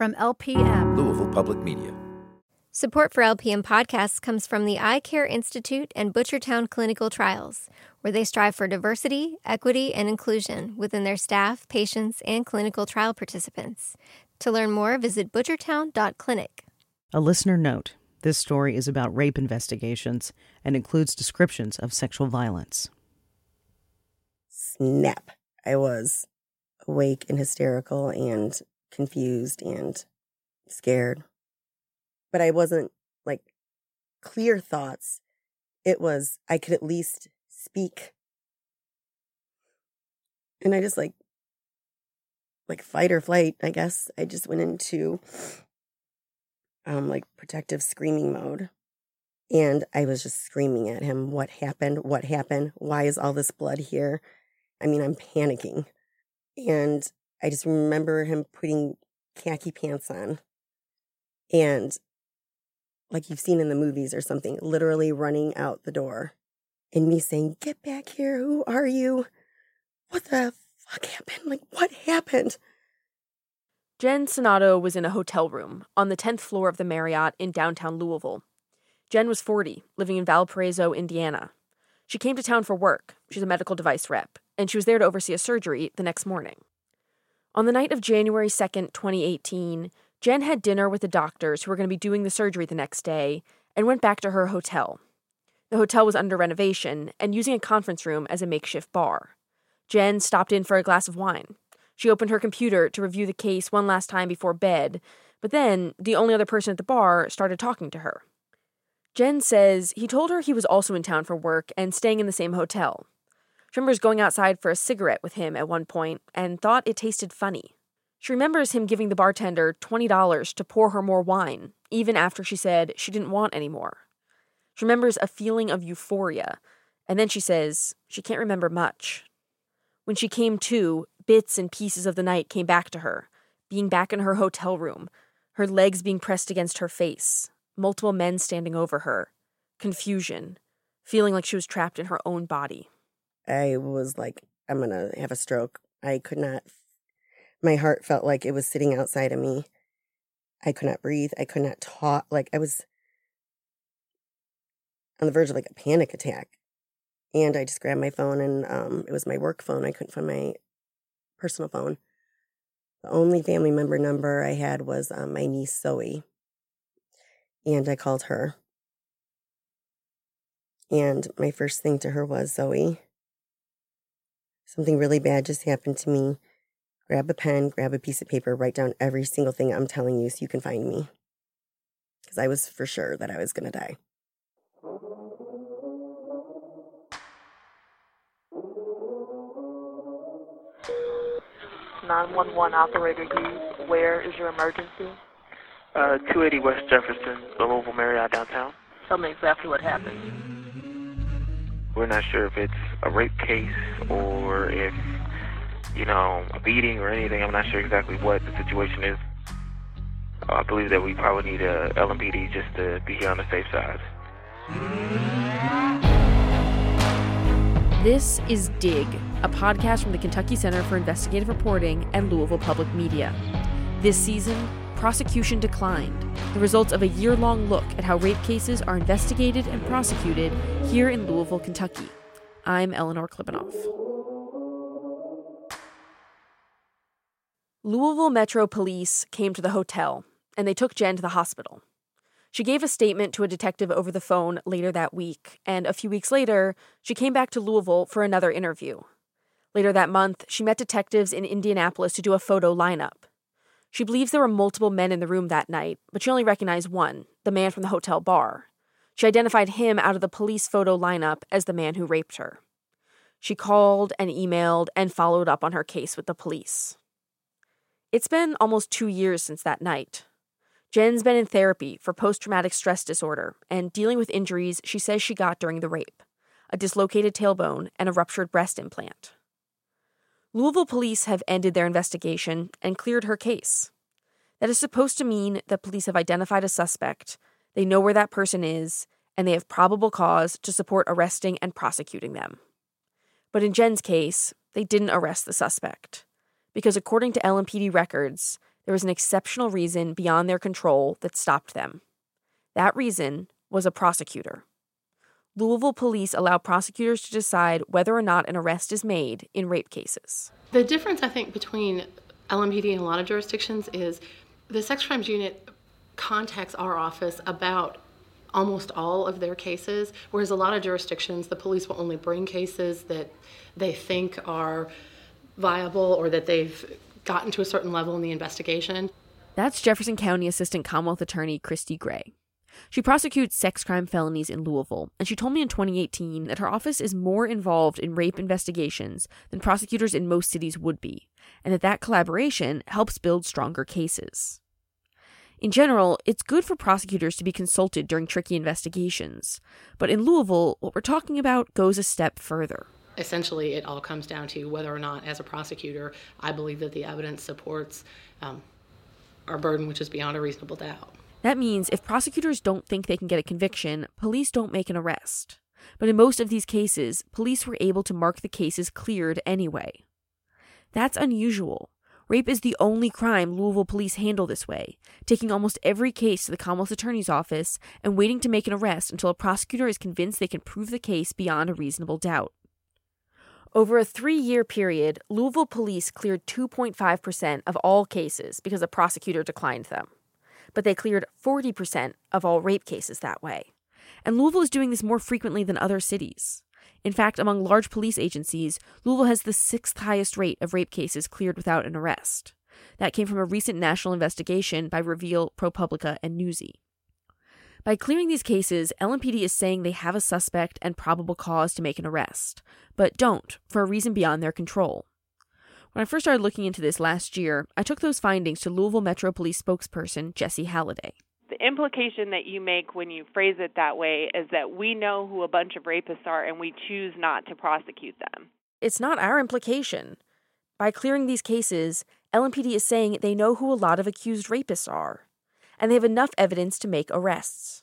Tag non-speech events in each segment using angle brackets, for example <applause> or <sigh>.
From LPM, Louisville Public Media. Support for LPM podcasts comes from the Eye Care Institute and Butchertown Clinical Trials, where they strive for diversity, equity, and inclusion within their staff, patients, and clinical trial participants. To learn more, visit butchertown.clinic. A listener note this story is about rape investigations and includes descriptions of sexual violence. Snap. I was awake and hysterical and confused and scared. But I wasn't like clear thoughts. It was, I could at least speak. And I just like, like fight or flight, I guess. I just went into um like protective screaming mode. And I was just screaming at him, what happened? What happened? Why is all this blood here? I mean, I'm panicking. And I just remember him putting khaki pants on and like you've seen in the movies or something, literally running out the door and me saying, Get back here. Who are you? What the fuck happened? Like, what happened? Jen Sonato was in a hotel room on the 10th floor of the Marriott in downtown Louisville. Jen was 40, living in Valparaiso, Indiana. She came to town for work. She's a medical device rep, and she was there to oversee a surgery the next morning. On the night of January 2nd, 2018, Jen had dinner with the doctors who were going to be doing the surgery the next day and went back to her hotel. The hotel was under renovation and using a conference room as a makeshift bar. Jen stopped in for a glass of wine. She opened her computer to review the case one last time before bed, but then the only other person at the bar started talking to her. Jen says he told her he was also in town for work and staying in the same hotel. She remembers going outside for a cigarette with him at one point and thought it tasted funny. She remembers him giving the bartender $20 to pour her more wine, even after she said she didn't want any more. She remembers a feeling of euphoria, and then she says she can't remember much. When she came to, bits and pieces of the night came back to her, being back in her hotel room, her legs being pressed against her face, multiple men standing over her, confusion, feeling like she was trapped in her own body. I was like, I'm going to have a stroke. I could not, my heart felt like it was sitting outside of me. I could not breathe. I could not talk. Like I was on the verge of like a panic attack. And I just grabbed my phone and um, it was my work phone. I couldn't find my personal phone. The only family member number I had was um, my niece Zoe. And I called her. And my first thing to her was Zoe, something really bad just happened to me. Grab a pen, grab a piece of paper, write down every single thing I'm telling you so you can find me. Because I was for sure that I was going to die. Nine one one operator Hughes, where is your emergency? Uh, 280 West Jefferson, the Louisville Marriott downtown. Tell me exactly what happened. We're not sure if it's a rape case or if, you know, a beating or anything. I'm not sure exactly what the situation is. Uh, I believe that we probably need a LMPD just to be here on the safe side. This is Dig, a podcast from the Kentucky Center for Investigative Reporting and Louisville Public Media. This season, prosecution declined, the results of a year long look at how rape cases are investigated and prosecuted here in Louisville, Kentucky. I'm Eleanor Klibanoff. Louisville Metro Police came to the hotel and they took Jen to the hospital. She gave a statement to a detective over the phone later that week, and a few weeks later, she came back to Louisville for another interview. Later that month, she met detectives in Indianapolis to do a photo lineup. She believes there were multiple men in the room that night, but she only recognized one, the man from the hotel bar. She identified him out of the police photo lineup as the man who raped her. She called and emailed and followed up on her case with the police. It's been almost two years since that night. Jen's been in therapy for post traumatic stress disorder and dealing with injuries she says she got during the rape a dislocated tailbone and a ruptured breast implant. Louisville police have ended their investigation and cleared her case. That is supposed to mean that police have identified a suspect, they know where that person is, and they have probable cause to support arresting and prosecuting them. But in Jen's case, they didn't arrest the suspect. Because according to LMPD records, there was an exceptional reason beyond their control that stopped them. That reason was a prosecutor. Louisville police allow prosecutors to decide whether or not an arrest is made in rape cases. The difference, I think, between LMPD and a lot of jurisdictions is the sex crimes unit contacts our office about almost all of their cases, whereas a lot of jurisdictions, the police will only bring cases that they think are viable or that they've gotten to a certain level in the investigation. That's Jefferson County Assistant Commonwealth Attorney Christy Gray. She prosecutes sex crime felonies in Louisville, and she told me in 2018 that her office is more involved in rape investigations than prosecutors in most cities would be, and that that collaboration helps build stronger cases. In general, it's good for prosecutors to be consulted during tricky investigations, but in Louisville, what we're talking about goes a step further. Essentially, it all comes down to whether or not, as a prosecutor, I believe that the evidence supports um, our burden, which is beyond a reasonable doubt. That means if prosecutors don't think they can get a conviction, police don't make an arrest. But in most of these cases, police were able to mark the cases cleared anyway. That's unusual. Rape is the only crime Louisville police handle this way, taking almost every case to the Commonwealth Attorney's Office and waiting to make an arrest until a prosecutor is convinced they can prove the case beyond a reasonable doubt. Over a three year period, Louisville police cleared 2.5% of all cases because a prosecutor declined them but they cleared 40% of all rape cases that way. And Louisville is doing this more frequently than other cities. In fact, among large police agencies, Louisville has the sixth highest rate of rape cases cleared without an arrest. That came from a recent national investigation by Reveal, ProPublica, and Newsy. By clearing these cases, LMPD is saying they have a suspect and probable cause to make an arrest, but don't for a reason beyond their control. When I first started looking into this last year, I took those findings to Louisville Metro Police spokesperson Jessie Halladay. Implication that you make when you phrase it that way is that we know who a bunch of rapists are and we choose not to prosecute them. It's not our implication. By clearing these cases, LMPD is saying they know who a lot of accused rapists are, and they have enough evidence to make arrests.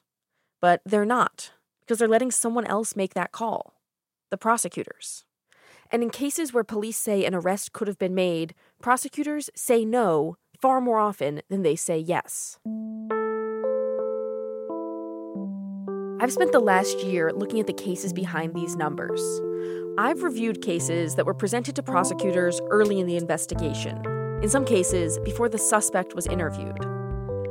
But they're not, because they're letting someone else make that call the prosecutors. And in cases where police say an arrest could have been made, prosecutors say no far more often than they say yes. I've spent the last year looking at the cases behind these numbers. I've reviewed cases that were presented to prosecutors early in the investigation, in some cases, before the suspect was interviewed.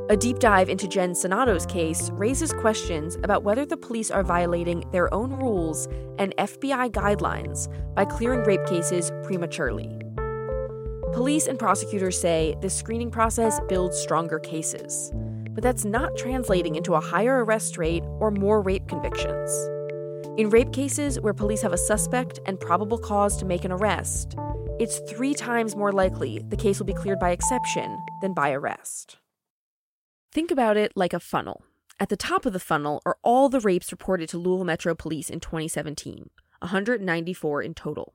A deep dive into Jen Sonato's case raises questions about whether the police are violating their own rules and FBI guidelines by clearing rape cases prematurely. Police and prosecutors say this screening process builds stronger cases, but that's not translating into a higher arrest rate or more rape convictions. In rape cases where police have a suspect and probable cause to make an arrest, it's three times more likely the case will be cleared by exception than by arrest. Think about it like a funnel. At the top of the funnel are all the rapes reported to Louisville Metro Police in 2017, 194 in total.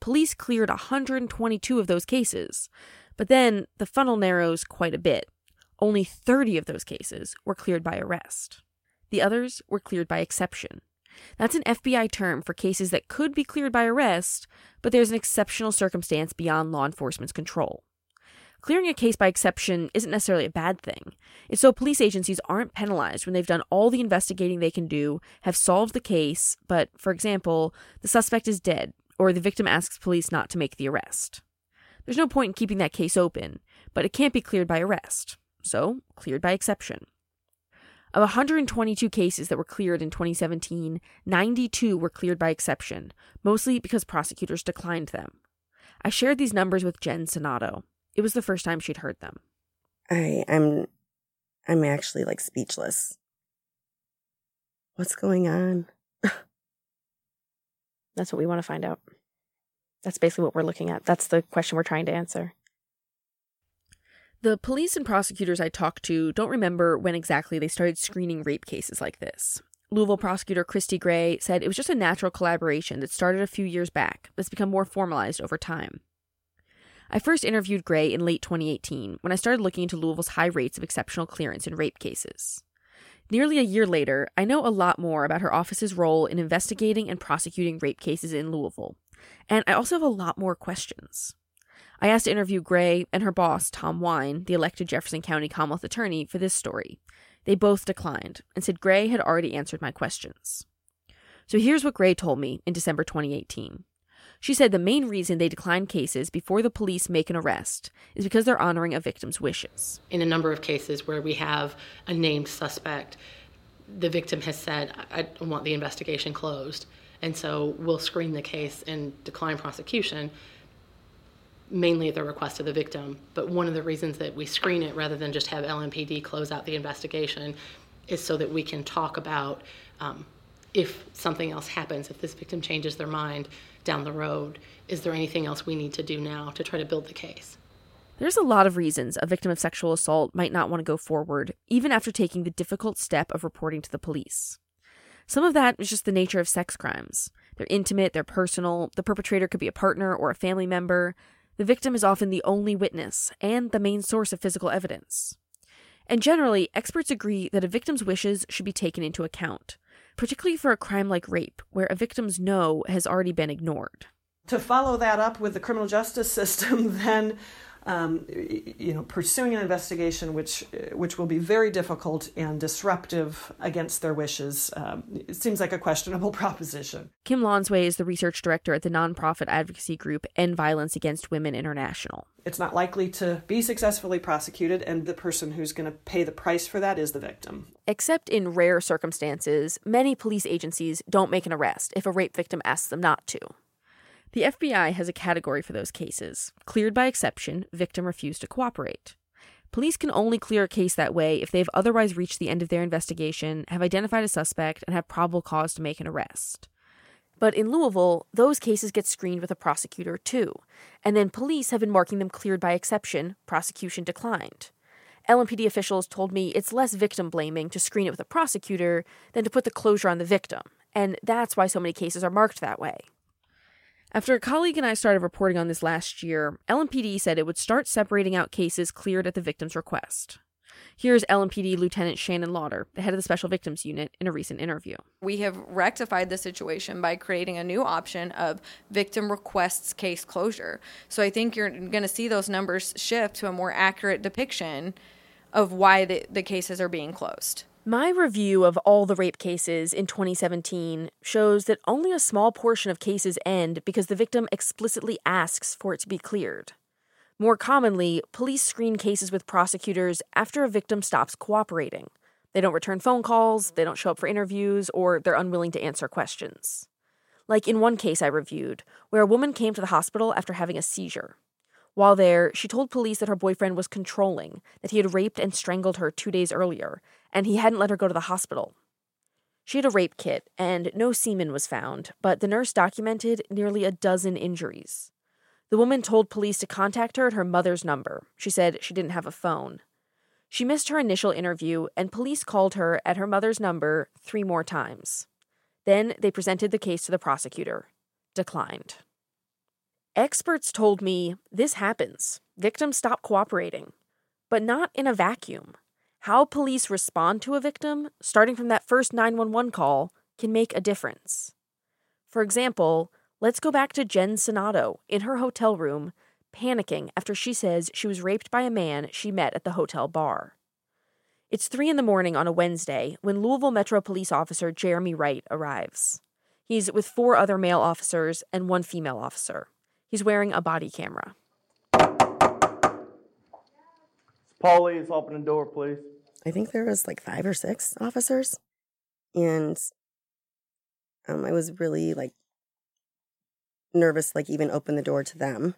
Police cleared 122 of those cases, but then the funnel narrows quite a bit. Only 30 of those cases were cleared by arrest. The others were cleared by exception. That's an FBI term for cases that could be cleared by arrest, but there's an exceptional circumstance beyond law enforcement's control. Clearing a case by exception isn't necessarily a bad thing. It's so police agencies aren't penalized when they've done all the investigating they can do, have solved the case, but, for example, the suspect is dead, or the victim asks police not to make the arrest. There's no point in keeping that case open, but it can't be cleared by arrest, so cleared by exception. Of 122 cases that were cleared in 2017, 92 were cleared by exception, mostly because prosecutors declined them. I shared these numbers with Jen Sonato. It was the first time she'd heard them. I I'm I'm actually like speechless. What's going on? That's what we want to find out. That's basically what we're looking at. That's the question we're trying to answer. The police and prosecutors I talked to don't remember when exactly they started screening rape cases like this. Louisville prosecutor Christy Gray said it was just a natural collaboration that started a few years back, that's become more formalized over time. I first interviewed Gray in late 2018 when I started looking into Louisville's high rates of exceptional clearance in rape cases. Nearly a year later, I know a lot more about her office's role in investigating and prosecuting rape cases in Louisville, and I also have a lot more questions. I asked to interview Gray and her boss, Tom Wine, the elected Jefferson County Commonwealth Attorney, for this story. They both declined and said Gray had already answered my questions. So here's what Gray told me in December 2018. She said the main reason they decline cases before the police make an arrest is because they're honoring a victim's wishes. In a number of cases where we have a named suspect, the victim has said, I, want the investigation closed. And so we'll screen the case and decline prosecution, mainly at the request of the victim. But one of the reasons that we screen it rather than just have LMPD close out the investigation is so that we can talk about um, if something else happens, if this victim changes their mind down the road, is there anything else we need to do now to try to build the case? There's a lot of reasons a victim of sexual assault might not want to go forward, even after taking the difficult step of reporting to the police. Some of that is just the nature of sex crimes. They're intimate, they're personal, the perpetrator could be a partner or a family member. The victim is often the only witness and the main source of physical evidence. And generally, experts agree that a victim's wishes should be taken into account, particularly for a crime like rape, where a victim's no has already been ignored. To follow that up with the criminal justice <laughs> system, then um, you know, pursuing an investigation which which will be very difficult and disruptive against their wishes. Um, it seems like a questionable <laughs> proposition. Kim Lonsway is the research director at the nonprofit advocacy group End Violence Against Women International. It's not likely to be successfully prosecuted, and the person who's going to pay the price for that is the victim. Except in rare circumstances, many police agencies don't make an arrest if a rape victim asks them not to. The FBI has a category for those cases cleared by exception, victim refused to cooperate. Police can only clear a case that way if they've otherwise reached the end of their investigation, have identified a suspect, and have probable cause to make an arrest. But in Louisville, those cases get screened with a prosecutor too, and then police have been marking them cleared by exception, prosecution declined. LMPD officials told me it's less victim blaming to screen it with a prosecutor than to put the closure on the victim, and that's why so many cases are marked that way. After a colleague and I started reporting on this last year, LMPD said it would start separating out cases cleared at the victim's request. Here's LMPD Lieutenant Shannon Lauder, the head of the Special Victims Unit, in a recent interview. We have rectified the situation by creating a new option of victim requests case closure. So I think you're going to see those numbers shift to a more accurate depiction of why the, the cases are being closed. My review of all the rape cases in 2017 shows that only a small portion of cases end because the victim explicitly asks for it to be cleared. More commonly, police screen cases with prosecutors after a victim stops cooperating. They don't return phone calls, they don't show up for interviews, or they're unwilling to answer questions. Like in one case I reviewed, where a woman came to the hospital after having a seizure. While there, she told police that her boyfriend was controlling, that he had raped and strangled her two days earlier, and he hadn't let her go to the hospital. She had a rape kit, and no semen was found, but the nurse documented nearly a dozen injuries. The woman told police to contact her at her mother's number. She said she didn't have a phone. She missed her initial interview, and police called her at her mother's number three more times. Then they presented the case to the prosecutor. Declined. Experts told me this happens. Victims stop cooperating, but not in a vacuum. How police respond to a victim, starting from that first 911 call, can make a difference. For example, let's go back to Jen Sonato in her hotel room, panicking after she says she was raped by a man she met at the hotel bar. It's 3 in the morning on a Wednesday when Louisville Metro Police Officer Jeremy Wright arrives. He's with four other male officers and one female officer. He's wearing a body camera. Paulie, open the door, please. I think there was like five or six officers, and um, I was really like nervous, like even open the door to them.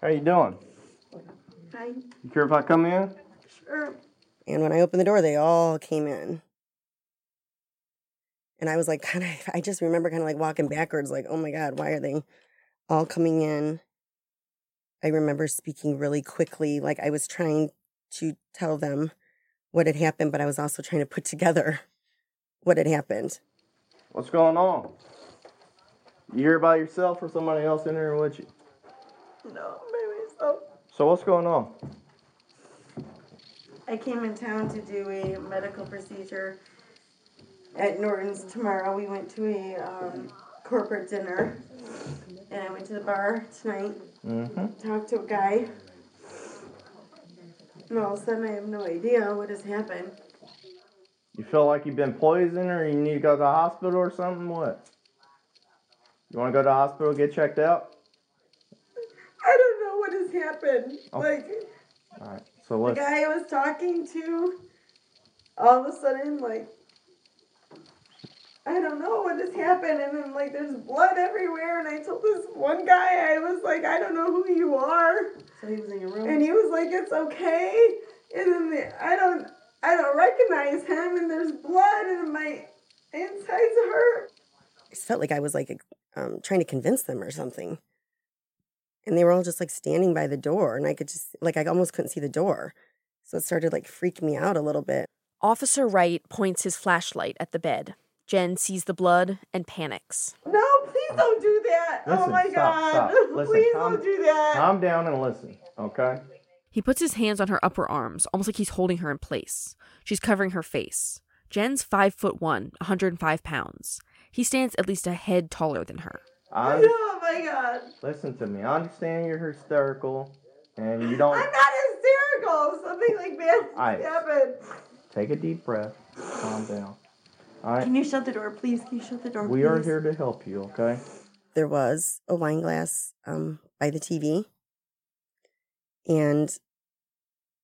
How are you doing? Hi. You care if I come in? Sure. And when I opened the door, they all came in. And I was like, <laughs> kind of, I just remember kind of like walking backwards, like, oh my God, why are they all coming in. I remember speaking really quickly, like I was trying to tell them what had happened, but I was also trying to put together <laughs> what had happened. What's going on? You here by yourself or somebody else in there with you? No, maybe so. So what's going on? I came in town to do a medical procedure at Norton's tomorrow. We went to a um, corporate dinner, and I went to the bar tonight. Mm-hmm. Talked to a guy. All of a sudden, I have no idea what has happened. You feel like you've been poisoned or you need to go to the hospital or something? What? You want to go to the hospital get checked out? I don't know what has happened. Oh. Like, All right. So the guy I was talking to, all of a sudden, like, I don't know what has happened. And then, like, there's blood everywhere. And I told this one guy, I was like, I don't know who you are. So he was in your room. And he was like, it's okay. And then the, I don't, I don't recognize him. And there's blood and my insides hurt. I felt like I was like um, trying to convince them or something. And they were all just like standing by the door, and I could just like I almost couldn't see the door, so it started like freaking me out a little bit. Officer Wright points his flashlight at the bed. Jen sees the blood and panics. No, please don't do that. Oh listen, oh my stop, God. stop. <laughs> Listen, please calm- don't do that. Calm down and listen, okay? He puts his hands on her upper arms, almost like he's holding her in place. She's covering her face. Jen's five foot one, 105 pounds. He stands at least a head taller than her. I, <laughs> Oh my God. listen to me. I understand you're hysterical, and you don't I'm not hysterical. Something like bad Ice. happened. take a deep breath. Calm down. All right. Can you shut the door, please? Can you shut the door, We please? are here to help you, okay? There was a wine glass um, by the TV, and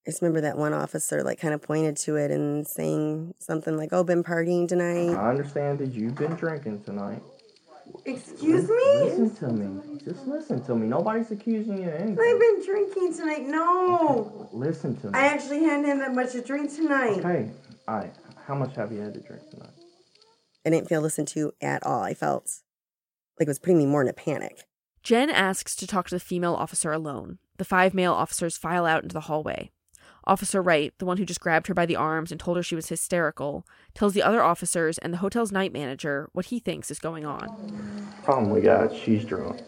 I just remember that one officer like kind of pointed to it and saying something like, "Oh, been partying tonight." I understand that you've been drinking tonight. Excuse Li- me? Listen to me. Just listen to me. Nobody's accusing you of anything. I've been drinking tonight. No. Listen to me. I actually hadn't had that much to drink tonight. Okay. All right. How much have you had to drink tonight? I didn't feel listened to at all. I felt like it was putting me more in a panic. Jen asks to talk to the female officer alone. The five male officers file out into the hallway. Officer Wright, the one who just grabbed her by the arms and told her she was hysterical, tells the other officers and the hotel's night manager what he thinks is going on. Problem we got, she's drunk.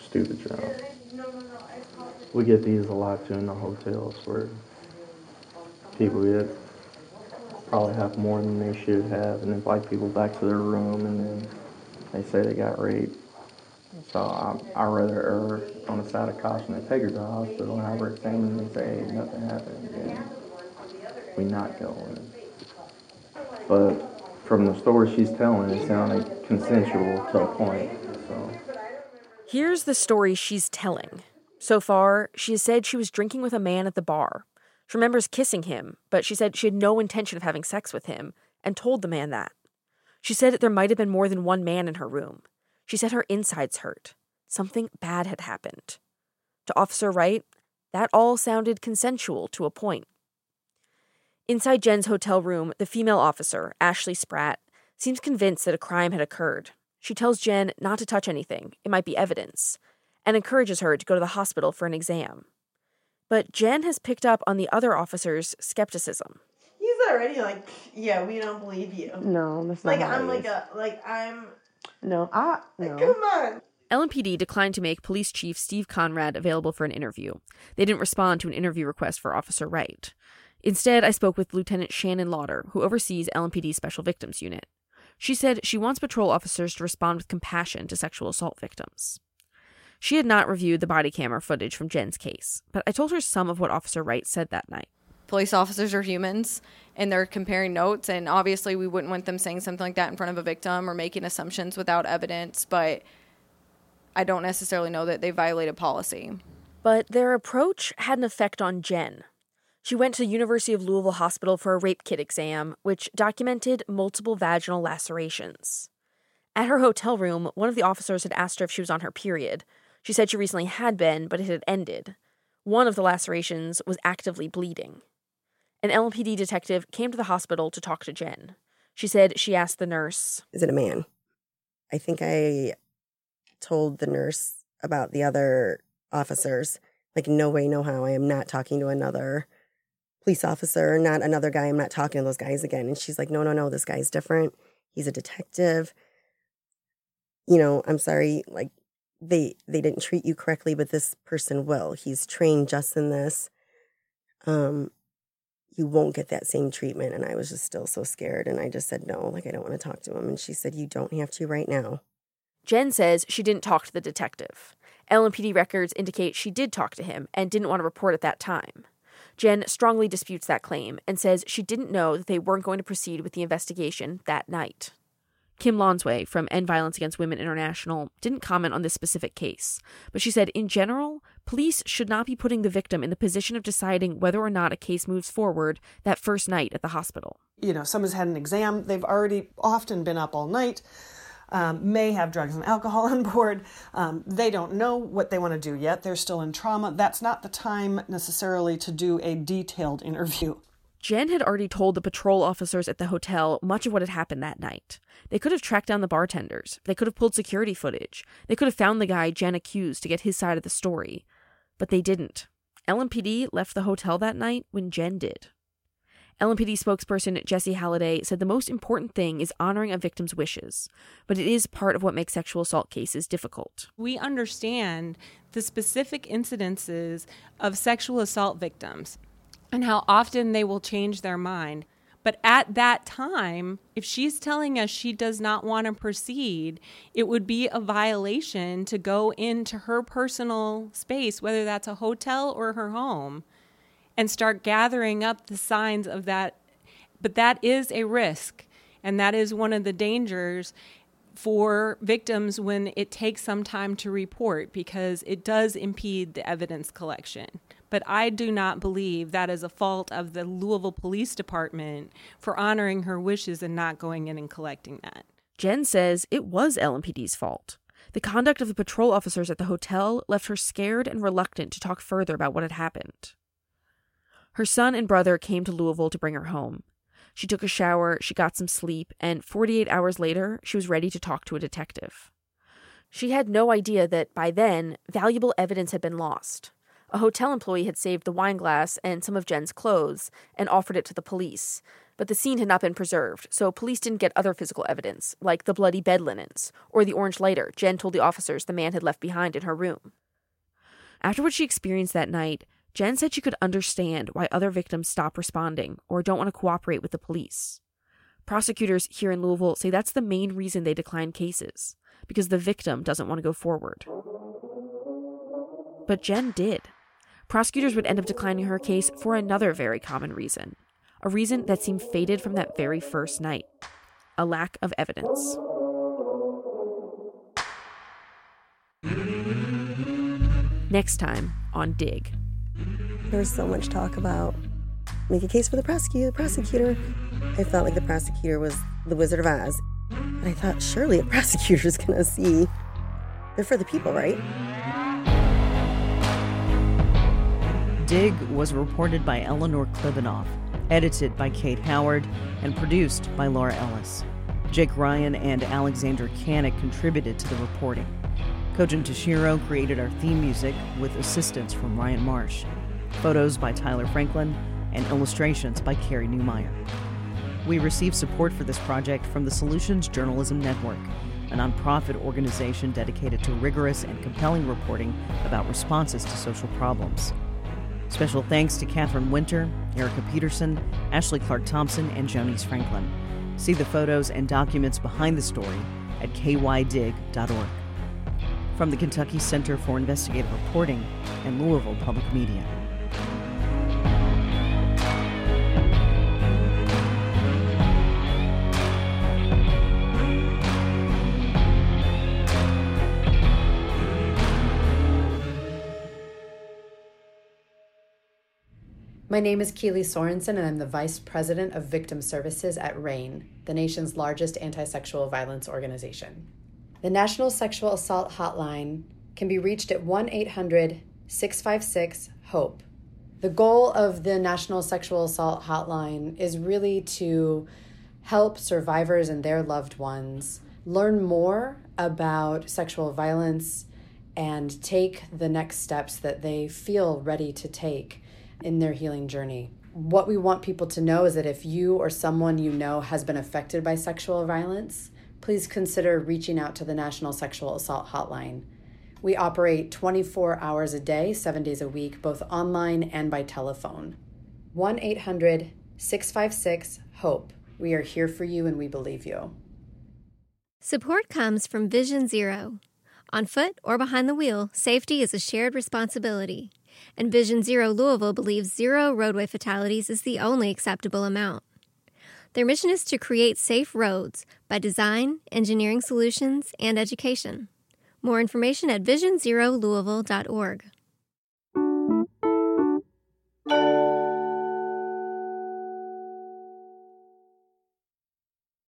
Stupid drunk. We get these a lot too in the hotels where people get probably have more than they should have and invite people back to their room and then they say they got raped. So I I rather err on the side of caution and take her to the hospital and have her examined and say, hey, nothing happened again. We not going. But from the story she's telling, it sounded consensual to a point. So Here's the story she's telling. So far, she has said she was drinking with a man at the bar. She remembers kissing him, but she said she had no intention of having sex with him and told the man that. She said there might have been more than one man in her room. She said her insides hurt. Something bad had happened. To Officer Wright, that all sounded consensual to a point. Inside Jen's hotel room, the female officer, Ashley Spratt, seems convinced that a crime had occurred. She tells Jen not to touch anything, it might be evidence, and encourages her to go to the hospital for an exam. But Jen has picked up on the other officer's skepticism. He's already like, yeah, we don't believe you. No, that's not Like how I'm like is. a like I'm. No, I no. Come on. LMPD declined to make Police Chief Steve Conrad available for an interview. They didn't respond to an interview request for Officer Wright. Instead, I spoke with Lieutenant Shannon Lauder, who oversees LMPD's Special Victims Unit. She said she wants patrol officers to respond with compassion to sexual assault victims. She had not reviewed the body camera footage from Jen's case, but I told her some of what Officer Wright said that night. police officers are humans and they're comparing notes and obviously we wouldn't want them saying something like that in front of a victim or making assumptions without evidence but i don't necessarily know that they violated policy But their approach had an effect on Jen. She went to the University of Louisville Hospital for a rape kit exam, which documented multiple vaginal lacerations. At her hotel room, one of the officers had asked her if she was on her period. She said she recently had been, but it had ended. One of the lacerations was actively bleeding. An LMPD detective came to the hospital to talk to Jen. She said she asked the nurse, Is it a man? I think I told the nurse about the other officers. Like, no way, no how. I am not talking to another police officer, not another guy. I'm not talking to those guys again. And she's like, no, no, no, this guy's different. He's a detective. You know, I'm sorry, like they they didn't treat you correctly, but this person will. He's trained just in this. Um, you won't get that same treatment. And I was just still so scared. And I just said, no, like, I don't want to talk to him. And she said, you don't have to right now. Jen says she didn't talk to the detective. LMPD records indicate she did talk to him and didn't want to report at that time. Jen strongly disputes that claim and says she didn't know that they weren't going to proceed with the investigation that night. Kim Lonsway from End Violence Against Women International didn't comment on this specific case, but she said in general, police should not be putting the victim in the position of deciding whether or not a case moves forward that first night at the hospital. You know, someone's had an exam, they've already often been up all night. Um, may have drugs and alcohol <laughs> on board. Um, they don't know what they want to do yet. They're still in trauma. That's not the time necessarily to do a detailed interview. Jen had already told the patrol officers at the hotel much of what had happened that night. They could have tracked down the bartenders. They could have pulled security footage. They could have found the guy Jen accused to get his side of the story. But they didn't. LMPD left the hotel that night when Jen did. LMPD spokesperson Jessie Halladay said the most important thing is honoring a victim's wishes, but it is part of what makes sexual assault cases difficult. We understand the specific incidences of sexual assault victims and how often they will change their mind. But at that time, if she's telling us she does not want to proceed, it would be a violation to go into her personal space, whether that's a hotel or her home, and start gathering up the signs of that. But that is a risk, and that is one of the dangers for victims when it takes some time to report because it does impede the evidence collection. But I do not believe that is a fault of the Louisville Police Department for honoring her wishes and not going in and collecting that. Jen says it was LMPD's fault. The conduct of the patrol officers at the hotel left her scared and reluctant to talk further about what had happened. Her son and brother came to Louisville to bring her home. She took a shower, she got some sleep, and 48 hours later, she was ready to talk to a detective. She had no idea that by then, valuable evidence had been lost. A hotel employee had saved the wine glass and some of Jen's clothes and offered it to the police, but the scene had not been preserved, so police didn't get other physical evidence, like the bloody bed linens or the orange lighter Jen told the officers the man had left behind in her room. After what she experienced that night, Jen said she could understand why other victims stop responding or don't want to cooperate with the police. Prosecutors here in Louisville say that's the main reason they decline cases, because the victim doesn't want to go forward. But Jen did prosecutors would end up declining her case for another very common reason, a reason that seemed faded from that very first night a lack of evidence. Next time on Dig. There was so much talk about make a case for the prosecutor, the prosecutor. I felt like the prosecutor was the Wizard of Oz. And I thought, surely a <laughs> prosecutor's gonna see. They're for the people, right? Dig was reported by Eleanor Klibanoff, edited by Kate Howard, and produced by Laura Ellis. Jake Ryan and Alexandra Kanik contributed to the reporting. Kojin Tashiro created our theme music with assistance from Ryan Marsh. Photos by Tyler Franklin and illustrations by Carrie Newmeyer. We receive support for this project from the Solutions Journalism Network, a nonprofit organization dedicated to rigorous and compelling reporting about responses to social problems. Special thanks to Catherine Winter, Erica Peterson, Ashley Clark Thompson, and Jonice Franklin. See the photos and documents behind the story at kydig.org. From the Kentucky Center for Investigative Reporting and Louisville Public Media. My name is Keeli Sorensen, and I'm the Vice President of Victim Services at RAINN, the nation's largest anti sexual violence organization. The National Sexual Assault Hotline can be reached at 1 800 656 HOPE. The goal of the National Sexual Assault Hotline is really to help survivors and their loved ones learn more about sexual violence and take the next steps that they feel ready to take in their healing journey. What we want people to know is that if you or someone you know has been affected by sexual violence, please consider reaching out to the National Sexual Assault Hotline. We operate 24 hours a day, seven days a week, both online and by telephone. 1 800 656 HOPE. We are here for you and we believe you. Support comes from Vision Zero. On foot or behind the wheel, safety is a shared responsibility and Vision Zero Louisville believes zero roadway fatalities is the only acceptable amount. Their mission is to create safe roads by design, engineering solutions, and education. More information at visionzerolouisville.org.